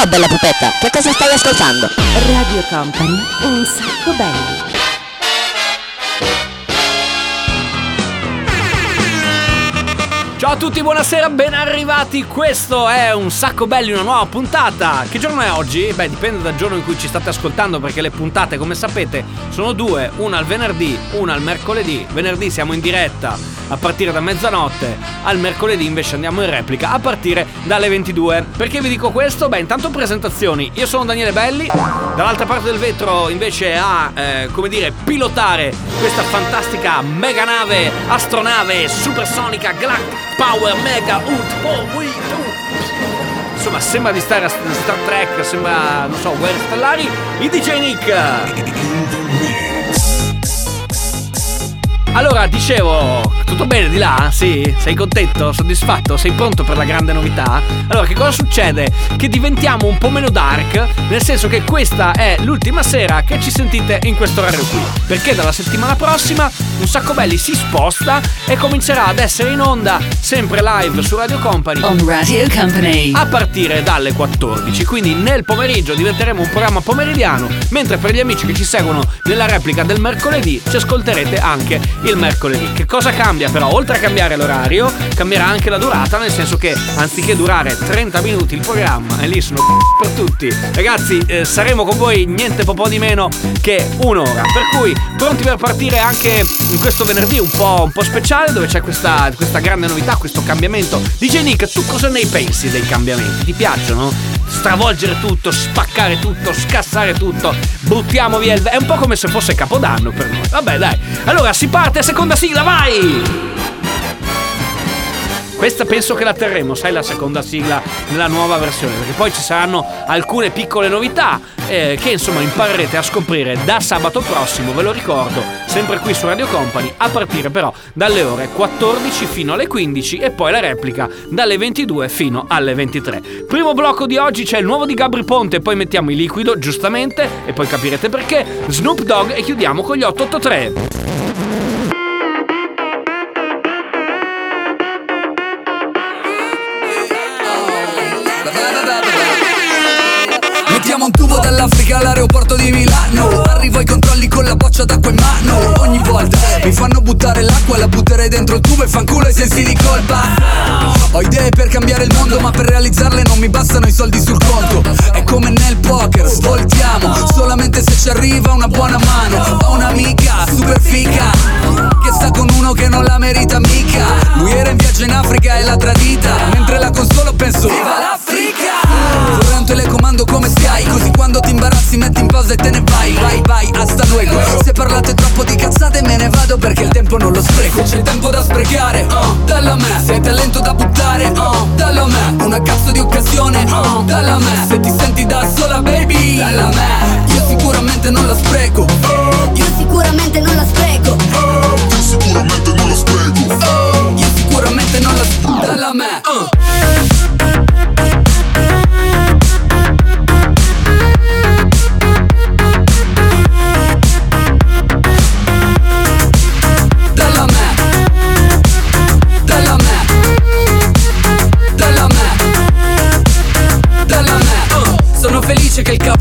Ciao bella pupetta, che cosa stai ascoltando? Radio Company, un sacco belli. Ciao a tutti, buonasera, ben arrivati. Questo è un sacco belli, una nuova puntata. Che giorno è oggi? Beh, dipende dal giorno in cui ci state ascoltando, perché le puntate, come sapete, sono due: una al venerdì, una al mercoledì. Venerdì siamo in diretta a partire da mezzanotte, al mercoledì invece andiamo in replica a partire dalle 22. Perché vi dico questo? Beh, intanto presentazioni. Io sono Daniele Belli, dall'altra parte del vetro invece a, eh, come dire, pilotare questa fantastica mega nave, astronave supersonica Galactic Power Mega Ut Po Tu. Insomma, sembra di stare a Star Trek, sembra, non so, guerre stellari. Il DJ Nick. Allora, dicevo, tutto bene di là? Sì? Sei contento? Soddisfatto? Sei pronto per la grande novità? Allora, che cosa succede? Che diventiamo un po' meno dark, nel senso che questa è l'ultima sera che ci sentite in questo orario qui. Perché dalla settimana prossima un sacco belli si sposta e comincerà ad essere in onda sempre live su Radio Company. On Radio Company. A partire dalle 14, quindi nel pomeriggio diventeremo un programma pomeridiano, mentre per gli amici che ci seguono nella replica del mercoledì ci ascolterete anche il mercoledì. Che cosa cambia però? Oltre a cambiare l'orario, cambierà anche la durata, nel senso che anziché durare 30 minuti il programma, e lì sono per tutti, ragazzi, eh, saremo con voi niente po' di meno che un'ora. Per cui pronti per partire anche in questo venerdì un po', un po speciale, dove c'è questa, questa grande novità, questo cambiamento. DJ Nick, tu cosa ne pensi dei cambiamenti? Ti piacciono? Stravolgere tutto, spaccare tutto, scassare tutto, buttiamo via il... È un po' come se fosse Capodanno per noi. Vabbè dai, allora si parte, seconda sigla, vai! Questa penso che la terremo, sai, la seconda sigla nella nuova versione, perché poi ci saranno alcune piccole novità eh, che insomma imparerete a scoprire da sabato prossimo, ve lo ricordo, sempre qui su Radio Company, a partire però dalle ore 14 fino alle 15 e poi la replica dalle 22 fino alle 23. Primo blocco di oggi c'è il nuovo di Gabri Ponte, poi mettiamo il liquido, giustamente, e poi capirete perché, Snoop Dogg e chiudiamo con gli 883. dall'Africa all'aeroporto di Milano. Arrivo ai controlli con la boccia d'acqua in mano. Ogni volta mi fanno buttare l'acqua La butterei dentro il tubo e fanculo i sensi di colpa. Ho idee per cambiare il mondo Ma per realizzarle non mi bastano i soldi sul conto. È come nel poker, svoltiamo. Solamente se ci arriva una buona mano. Ho un'amica super fica Che sta con uno che non la merita mica. Lui era in viaggio in Africa e l'ha tradita Mentre la consolo penso Viva un telecomando come Sky Così quando ti imbarazzi metti in pausa e te ne vai Vai vai hasta luego. Se parlate troppo di cazzate me ne vado perché il tempo non lo spreco. C'è tempo da sprecare, uh, dallo a me. Se hai talento da buttare, uh, dallo a me. Una cazzo di occasione, uh, dallo a me. Se ti senti da sola baby, dallo a me. Io sicuramente non la spreco. Io sicuramente non la spreco. Sicuramente non la spreco. Io sicuramente non la spreco. Dallo a me, uh.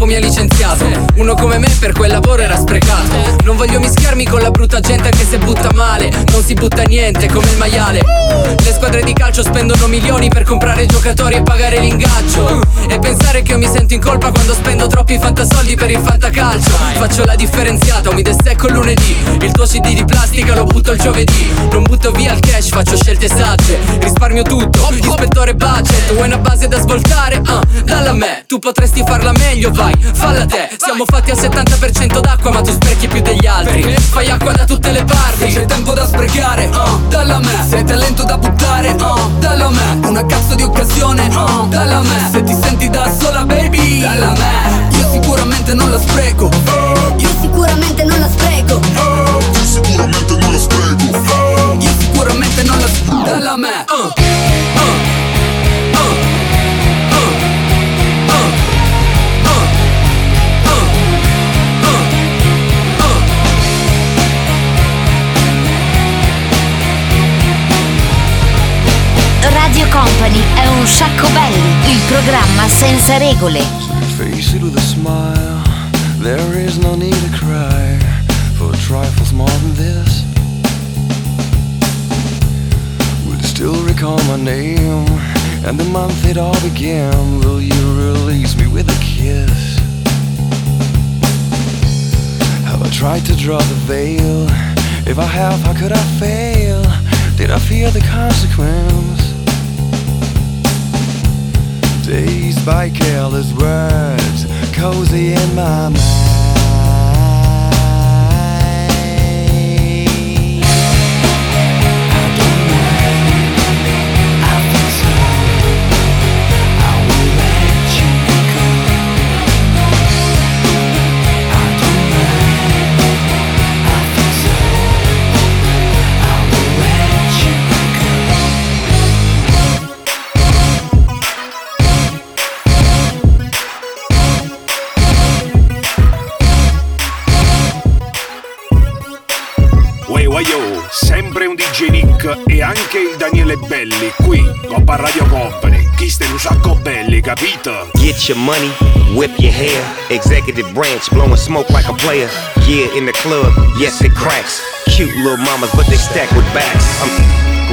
Mi ha licenziato. Uno come me per quel lavoro era sprecato Non voglio mischiarmi con la brutta gente anche se butta male. Non si butta niente come il maiale. Le squadre di calcio spendono milioni per comprare giocatori e pagare l'ingaggio E pensare che io mi sento in colpa quando spendo troppi fantasoldi per il fantacalcio. Faccio la differenziata, mi destecco il lunedì. Il tuo CD di plastica lo butto il giovedì. Non butto via il cash, faccio scelte sagge. Risparmio tutto, ispettore budget. Vuoi una base da svoltare? Ah, dalla me. Tu potresti farla meglio, vai, falla te. Siamo fatti al 70% d'acqua ma tu sprechi più degli altri. Fai acqua da tutte le parti. C'è tempo da sprecare, uh, dalla me. Se hai talento da buttare, uh, dalla me. Una cazzo di occasione, uh, dalla me. Se ti senti da sola baby, dalla me. Io sicuramente non la spreco senza regole. Face it with a smile. There is no need to cry for trifles more than this. Will still recall my name and the month it all began? Will you release me with a kiss? Have I tried to draw the veil? If I have, how could I fail? Did I fear the consequence? Dazed by careless words, cozy in my mind. Anche il Daniele Belli qui, Coppa Radio Company. Chi sta in un sacco belli, capito? Get your money, whip your hair. Executive branch, blowing smoke like a player. Yeah, in the club, yes, it cracks. Cute little mamas, but they stack with backs. I'm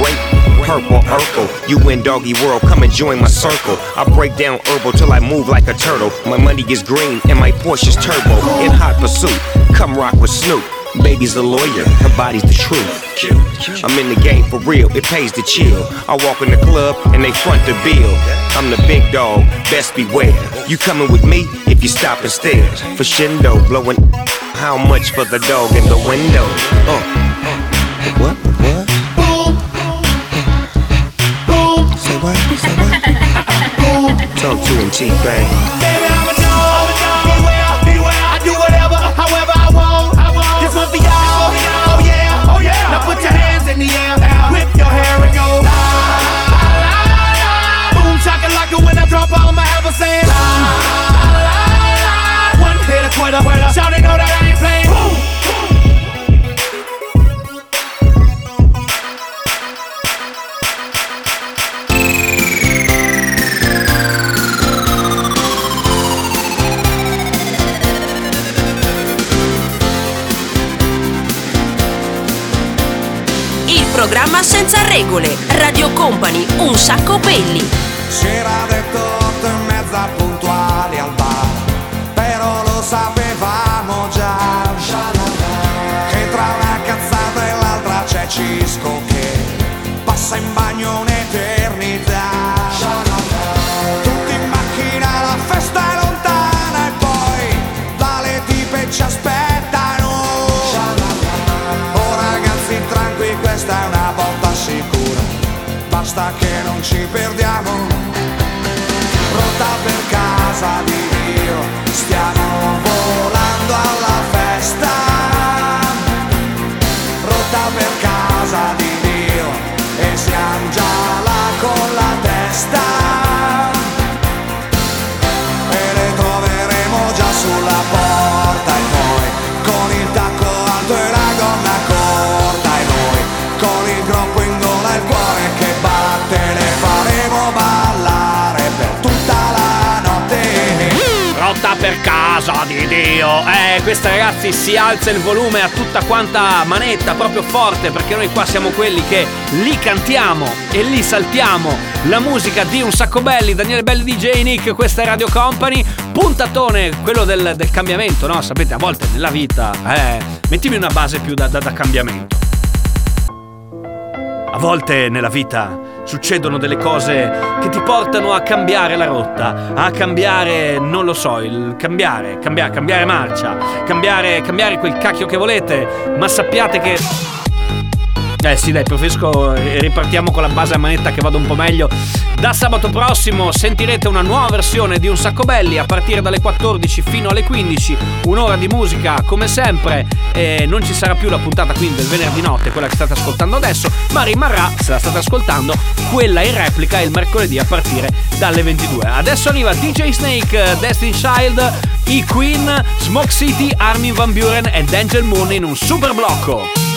great, purple, Urkel. You in doggy world, come and join my circle. I break down herbal till I move like a turtle. My money is green and my Porsche's turbo. In hot pursuit, come rock with Snoop. Baby's a lawyer, her body's the truth. I'm in the game for real, it pays to chill. I walk in the club and they front the bill. I'm the big dog, best beware. You coming with me if you stop and stare. For Shindo, blowing how much for the dog in the window? Uh? What? Say what? Say what? Talk to him, T-Bang. Dio. Eh, questa ragazzi si alza il volume a tutta quanta manetta, proprio forte, perché noi qua siamo quelli che lì cantiamo e lì saltiamo la musica di un sacco belli, Daniele Belli DJ Nick, questa è Radio Company, puntatone, quello del, del cambiamento, no? Sapete, a volte nella vita, eh, mettimi una base più da, da- da cambiamento. A volte nella vita succedono delle cose che ti portano a cambiare la rotta, a cambiare, non lo so, il cambiare, cambiare, cambiare marcia, cambiare, cambiare quel cacchio che volete, ma sappiate che eh sì, dai, preferisco eh, ripartiamo con la base a manetta che vado un po' meglio. Da sabato prossimo sentirete una nuova versione di Un Sacco Belli a partire dalle 14 fino alle 15, un'ora di musica come sempre. E non ci sarà più la puntata quindi del venerdì notte, quella che state ascoltando adesso, ma rimarrà, se la state ascoltando, quella in replica il mercoledì a partire dalle 22. Adesso arriva DJ Snake, Destiny Child, i Queen, Smoke City, Armin Van Buren ed Angel Moon in un super blocco.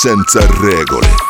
Senza regole.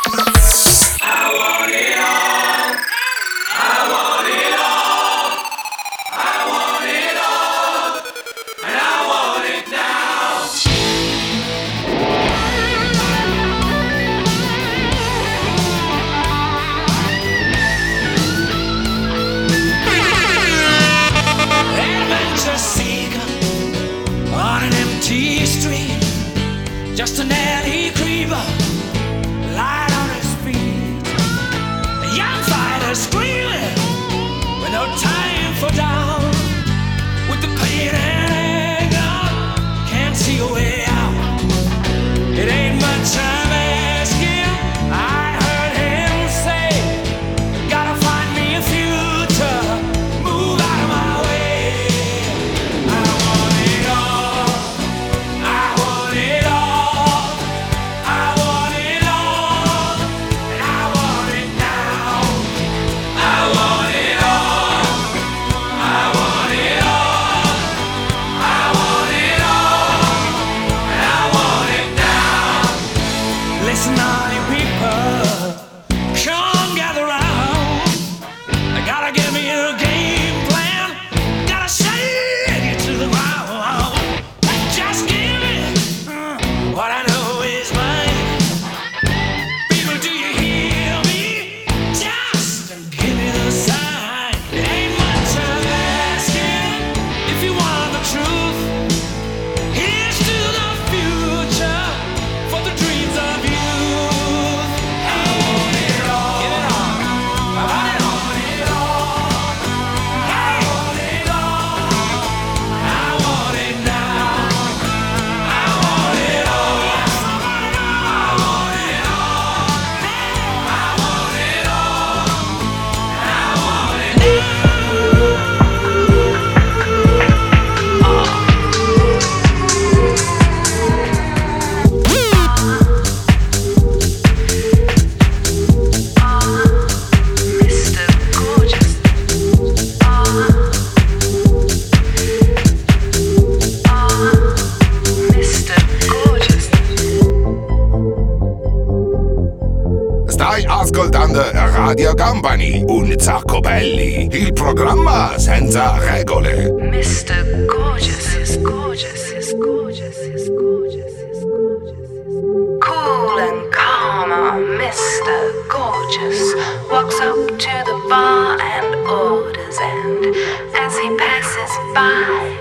八。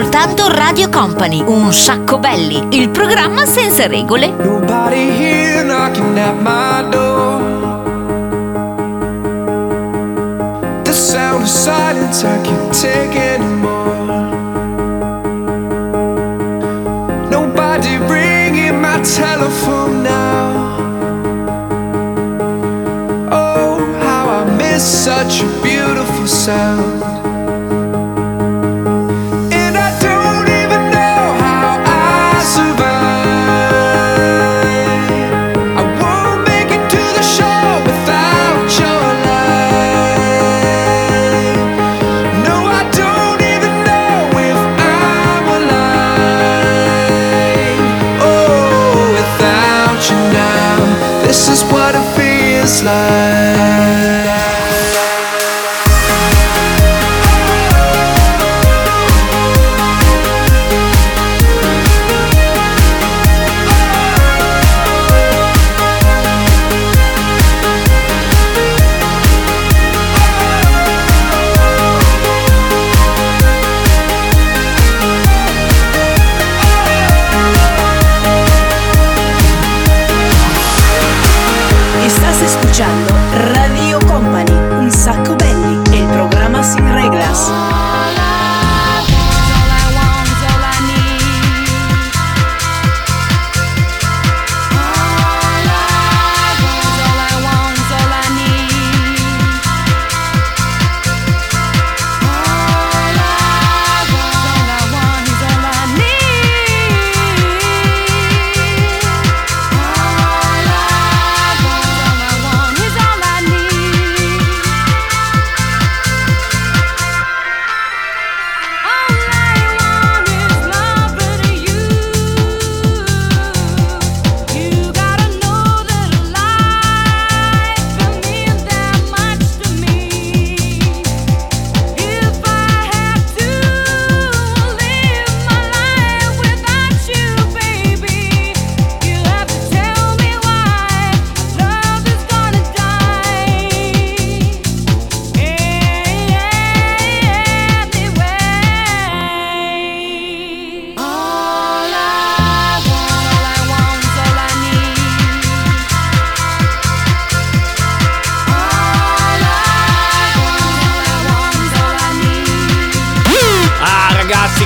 Ascoltando Radio Company, un sacco belli, il programma senza regole. Nobody here knocking at my door. The sound of silence I can't take anymore. Nobody ringing my telephone now. Oh, how I miss such a beautiful sound.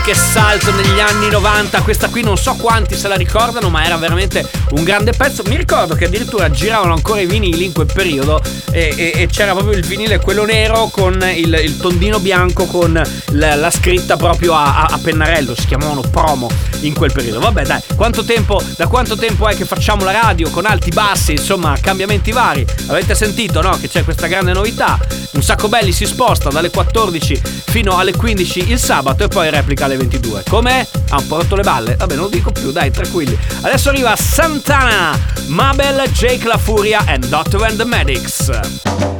Che salto negli anni 90 Questa qui non so quanti se la ricordano Ma era veramente un grande pezzo. Mi ricordo che addirittura giravano ancora i vinili in quel periodo E, e- e c'era proprio il vinile quello nero Con il, il tondino bianco Con la, la scritta proprio a, a- a pennarello Si chiamavano promo in quel periodo Vabbè dai quanto tempo, Da quanto tempo è che facciamo la radio Con alti bassi insomma cambiamenti vari Avete sentito no? Che c'è questa grande novità Un sacco belli si sposta dalle 14 fino alle 15 il sabato e poi replica alle 22. Come? Ha un po' rotto le balle? Vabbè, non lo dico più, dai, tranquilli. Adesso arriva Santana, Mabel, Jake La Furia e Doctor and the Medics.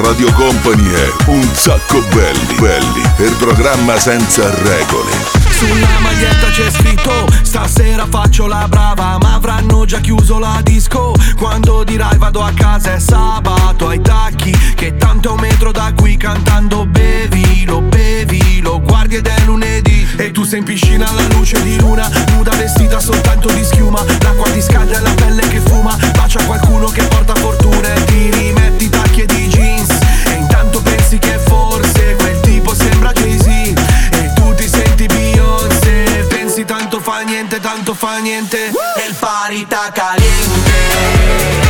Radio Company è un sacco belli, belli. Il programma senza regole. Sulla maglietta c'è scritto Stasera faccio la brava Ma avranno già chiuso la disco Quando dirai vado a casa è sabato Ai tacchi Che tanto è un metro da qui Cantando bevi, lo bevi Lo guardi ed è lunedì E tu sei in piscina alla luce di luna Nuda vestita soltanto di schiuma L'acqua ti scalda e la pelle che fuma Bacia qualcuno che porta fortuna E ti rimetti tacchi e di pensi che forse Quel tipo sembra Jay-Z? E tu ti senti Beyoncé? Pensi tanto fa niente, tanto fa niente? El party está caliente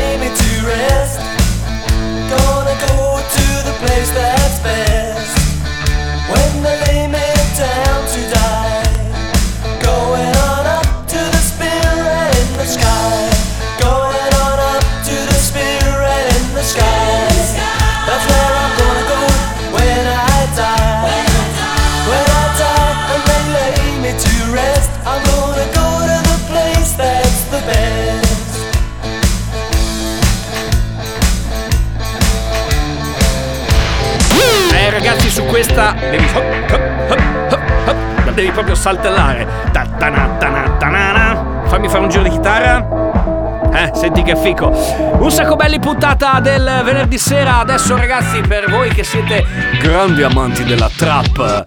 Questa devi hop, hop, hop, hop, la devi proprio saltellare. Ta- tana, tana, tanana. Fammi fare un giro di chitarra. Eh, senti che fico. Un sacco belli puntata del venerdì sera. Adesso ragazzi, per voi che siete grandi amanti della trap.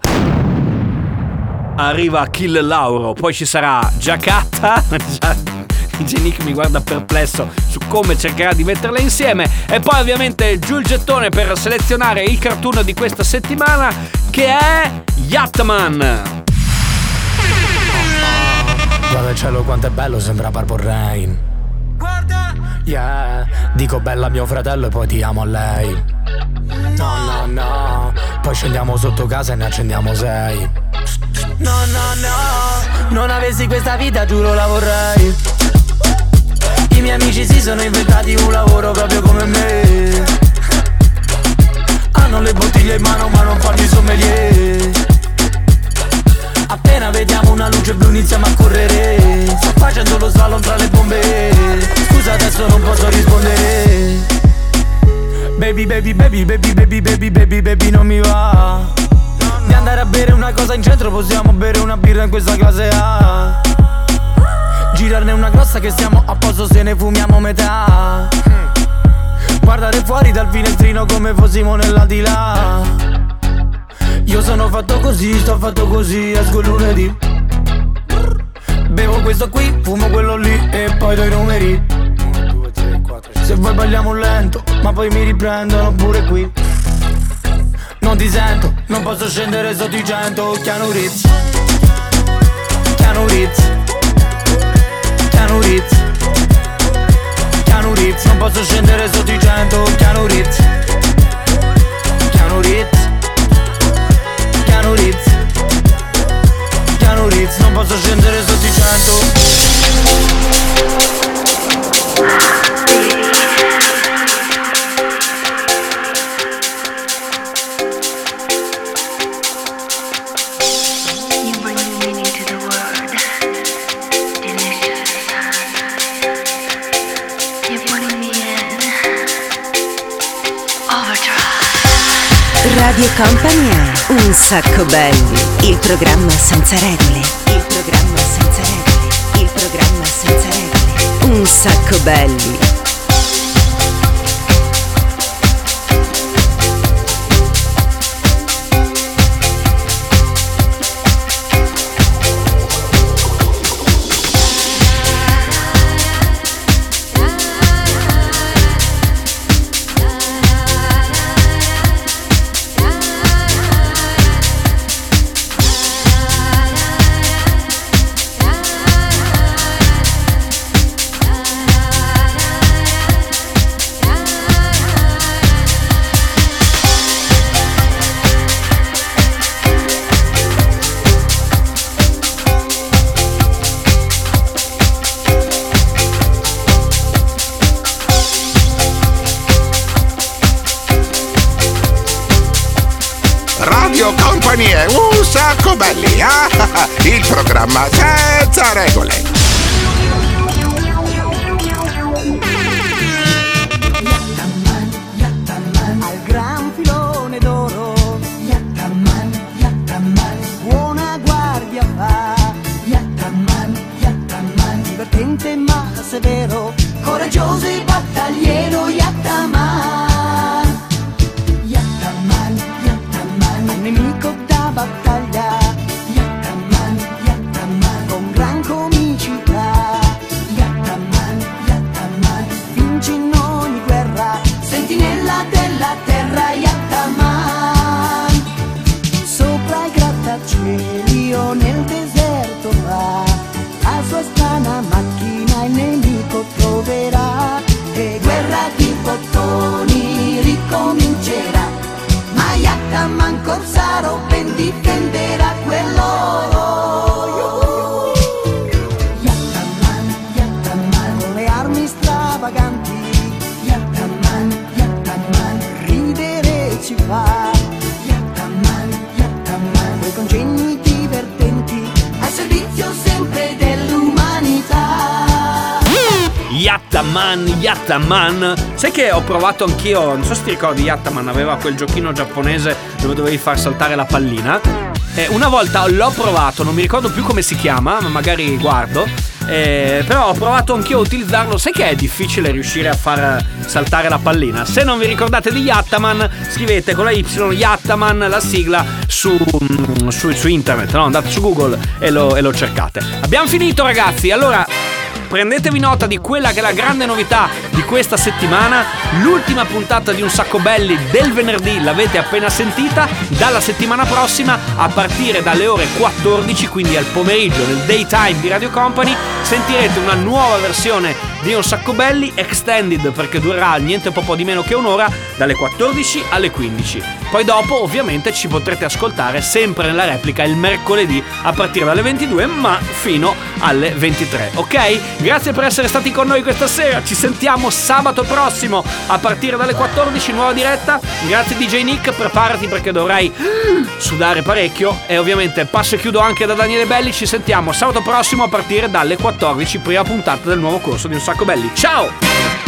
Arriva Kill Lauro, poi ci sarà Giacatta. Genic mi guarda perplesso su come cercherà di metterle insieme. E poi ovviamente giù il gettone per selezionare il cartoon di questa settimana che è Yatman. Guarda il cielo quanto è bello, sembra Purple Rain. Guarda! Yeah, dico bella a mio fratello e poi ti amo a lei. No, no, no, poi scendiamo sotto casa e ne accendiamo sei. No, no, no, non avessi questa vita giuro la vorrei. Miei amici si sono inventati un lavoro proprio come me. Hanno le bottiglie in mano ma non fanno i sommelier. Appena vediamo una luce blu iniziamo a correre. Sto facendo lo slalom tra le bombe. Scusa adesso non posso rispondere. Baby baby baby baby baby baby baby baby non mi va. Di andare a bere una cosa in centro possiamo bere una birra in questa classe A Girarne una grossa che stiamo a posto se ne fumiamo metà. Guardare fuori dal finestrino come fossimo nell'aldilà. Io sono fatto così, sto fatto così, esco il lunedì. Bevo questo qui, fumo quello lì e poi do i numeri. Se vuoi balliamo lento, ma poi mi riprendono pure qui. Non ti sento, non posso scendere sotto i cento Chiano Ritz Chiano Ritz Chiano Ritz Chiano Ritz Non posso scendere sotto i cento. Chiano Ritz Chiano Ritz Keanu Reeves Keanu Reeves Non posso scendere sotto i cento Radio Company è Un sacco belli, il programma senza regole. Il programma senza regole. Il programma senza regole. Un sacco belli. Radio Company è un sacco belli. Ah, ah, ah. il programma senza regole. Con Yattaman, Yattaman. Sai che ho provato anch'io, non so se ti ricordi, Yattaman aveva quel giochino giapponese dove dovevi far saltare la pallina. Eh, una volta l'ho provato, non mi ricordo più come si chiama, ma magari guardo. Eh, però ho provato anch'io a utilizzarlo. Sai che è difficile riuscire a far saltare la pallina? Se non vi ricordate di Yattaman, scrivete con la Y Yattaman la sigla su, mm, su, su internet, no? andate su Google e lo, e lo cercate. Abbiamo finito, ragazzi. Allora, prendetevi nota di quella che è la grande novità di questa settimana. L'ultima puntata di Un Sacco Belli del venerdì l'avete appena sentita. Dalla settimana prossima, a partire dalle ore 14, quindi al pomeriggio, nel daytime di Radio Company, sentirete una nuova versione di Un Sacco Belli extended perché durerà niente po' di meno che un'ora, dalle 14 alle 15. Poi dopo, ovviamente, ci potrete ascoltare sempre nella replica il mercoledì a partire dalle 22, ma fino alle 23, ok? Grazie per essere stati con noi questa sera. Ci sentiamo sabato prossimo a partire dalle 14, nuova diretta. Grazie DJ Nick, preparati perché dovrai sudare parecchio. E ovviamente passo e chiudo anche da Daniele Belli. Ci sentiamo sabato prossimo a partire dalle 14, prima puntata del nuovo corso di Un Sacco Belli. Ciao!